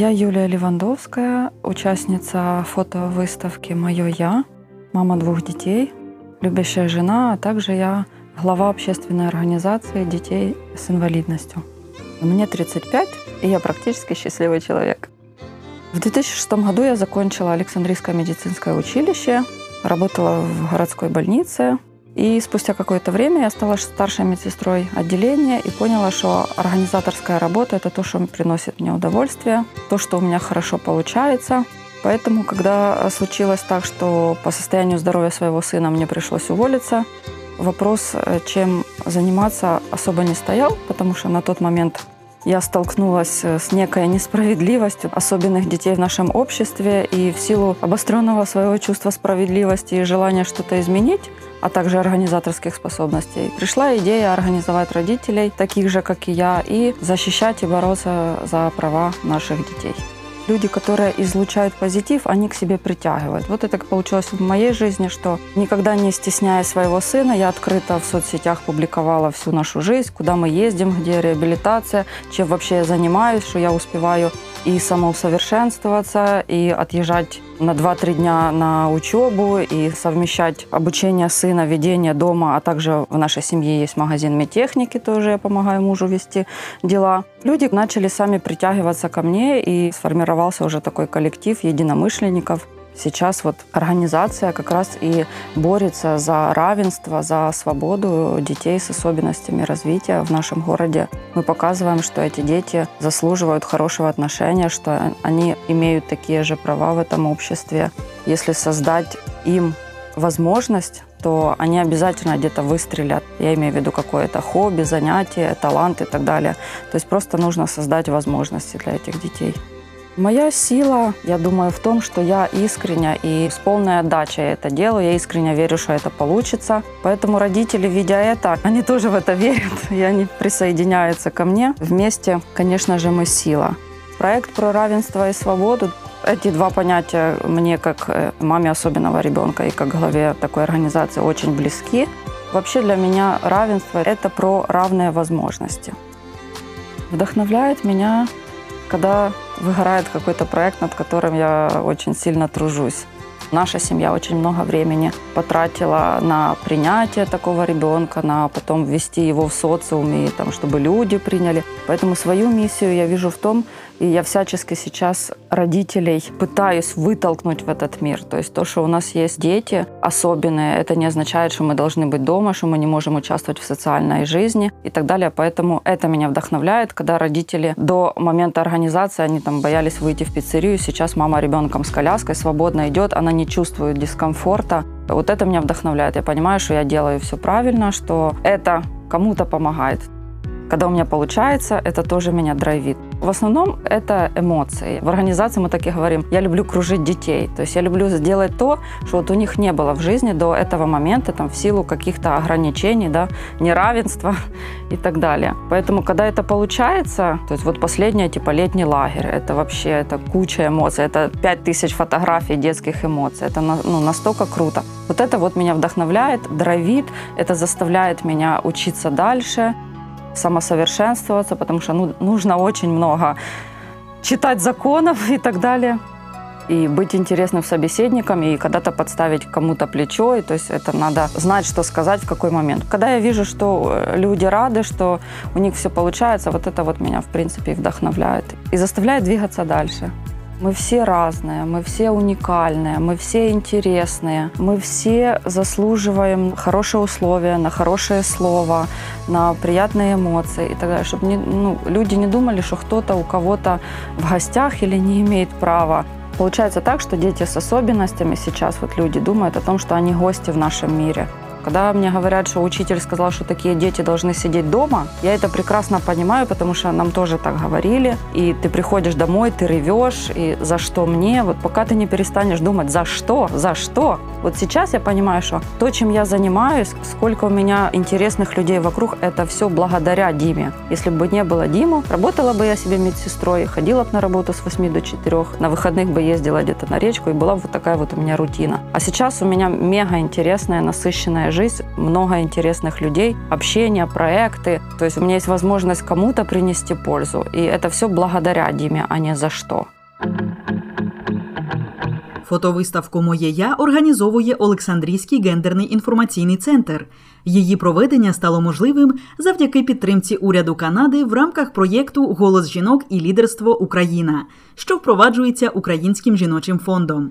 Я Юлия Левандовская, участница фотовыставки «Мое я», мама двух детей, любящая жена, а также я глава общественной организации детей с инвалидностью. Мне 35, и я практически счастливый человек. В 2006 году я закончила Александрийское медицинское училище, работала в городской больнице, и спустя какое-то время я стала старшей медсестрой отделения и поняла, что организаторская работа – это то, что приносит мне удовольствие, то, что у меня хорошо получается. Поэтому, когда случилось так, что по состоянию здоровья своего сына мне пришлось уволиться, вопрос, э, чем заниматься, особо не стоял, потому что на тот момент я столкнулась э, с некой несправедливостью особенных детей в нашем обществе, и в силу обостренного своего чувства справедливости и желания что-то изменить, а также организаторских способностей, пришла идея организовать родителей, таких же, как и я, и защищать и бороться за права наших детей люди, которые излучают позитив, они к себе притягивают. Вот это получилось в моей жизни, что никогда не стесняя своего сына, я открыто в соцсетях публиковала всю нашу жизнь, куда мы ездим, где реабилитация, чем вообще я занимаюсь, что я успеваю и самоусовершенствоваться, и отъезжать на 2-3 дня на учебу, и совмещать обучение сына, ведение дома, а также в нашей семье есть магазин медтехники, тоже я помогаю мужу вести дела. Люди начали сами притягиваться ко мне, и сформировался уже такой коллектив единомышленников, Сейчас вот организация как раз и борется за равенство, за свободу детей с особенностями развития в нашем городе. Мы показываем, что эти дети заслуживают хорошего отношения, что они имеют такие же права в этом обществе. Если создать им возможность то они обязательно где-то выстрелят. Я имею в виду какое-то хобби, занятие, талант и так далее. То есть просто нужно создать возможности для этих детей. Моя сила, я думаю, в том, что я искренне и с полной отдачей это делаю. Я искренне верю, что это получится. Поэтому родители, видя это, они тоже в это верят, и они присоединяются ко мне. Вместе, конечно же, мы сила. Проект про равенство и свободу эти два понятия мне, как э, маме особенного ребенка и как главе такой организации, очень близки. Вообще для меня равенство – это про равные возможности. Вдохновляет меня когда выгорает какой-то проект, над которым я очень сильно тружусь. Наша семья очень много времени потратила на принятие такого ребенка, на потом ввести его в социум, и там, чтобы люди приняли. Поэтому свою миссию я вижу в том, и я всячески сейчас родителей пытаюсь вытолкнуть в этот мир. То есть то, что у нас есть дети особенные, это не означает, что мы должны быть дома, что мы не можем участвовать в социальной жизни и так далее. Поэтому это меня вдохновляет, когда родители до момента организации, они там боялись выйти в пиццерию. Сейчас мама ребенком с коляской свободно идет, она не чувствует дискомфорта. Вот это меня вдохновляет. Я понимаю, что я делаю все правильно, что это кому-то помогает. Когда у меня получается, это тоже меня драйвит. В основном это эмоции. В организации мы так и говорим, я люблю кружить детей. То есть я люблю сделать то, что вот у них не было в жизни до этого момента, там, в силу каких-то ограничений, да, неравенства и так далее. Поэтому, когда это получается, то есть вот последнее, типа летний лагерь, это вообще это куча эмоций, это 5000 фотографий детских эмоций, это ну, настолько круто. Вот это вот меня вдохновляет, драйвит, это заставляет меня учиться дальше, самосовершенствоваться, потому что ну, нужно очень много читать законов и так далее. И быть интересным собеседником, и когда-то подставить кому-то плечо. И, то есть это надо знать, что сказать в какой момент. Когда я вижу, что э, люди рады, что у них все получается, вот это вот меня, в принципе, вдохновляет. И заставляет двигаться дальше. Мы все разные, мы все уникальные, мы все интересные, мы все заслуживаем хорошие условия, на хорошее слово, на приятные эмоции и так далее, чтобы не, ну, люди не думали, что кто-то у кого-то в гостях или не имеет права. Получается так, что дети с особенностями сейчас вот люди думают о том, что они гости в нашем мире. Когда мне говорят, что учитель сказал, что такие дети должны сидеть дома, я это прекрасно понимаю, потому что нам тоже так говорили. И ты приходишь домой, ты ревешь, и за что мне? Вот пока ты не перестанешь думать, за что, за что. Вот сейчас я понимаю, что то, чем я занимаюсь, сколько у меня интересных людей вокруг, это все благодаря Диме. Если бы не было Диму, работала бы я себе медсестрой, ходила бы на работу с 8 до 4, на выходных бы ездила где-то на речку, и была бы вот такая вот у меня рутина. А сейчас у меня мега интересная, насыщенная личная жизнь, много интересных людей, общение, проекты. То есть у меня есть возможность кому-то принести пользу. И это все благодаря Диме, а не за что. Фотовиставку Моє я організовує Олександрійський гендерний інформаційний центр. Її проведення стало можливим завдяки підтримці уряду Канади в рамках проєкту Голос жінок і лідерство Україна, що впроваджується Українським жіночим фондом.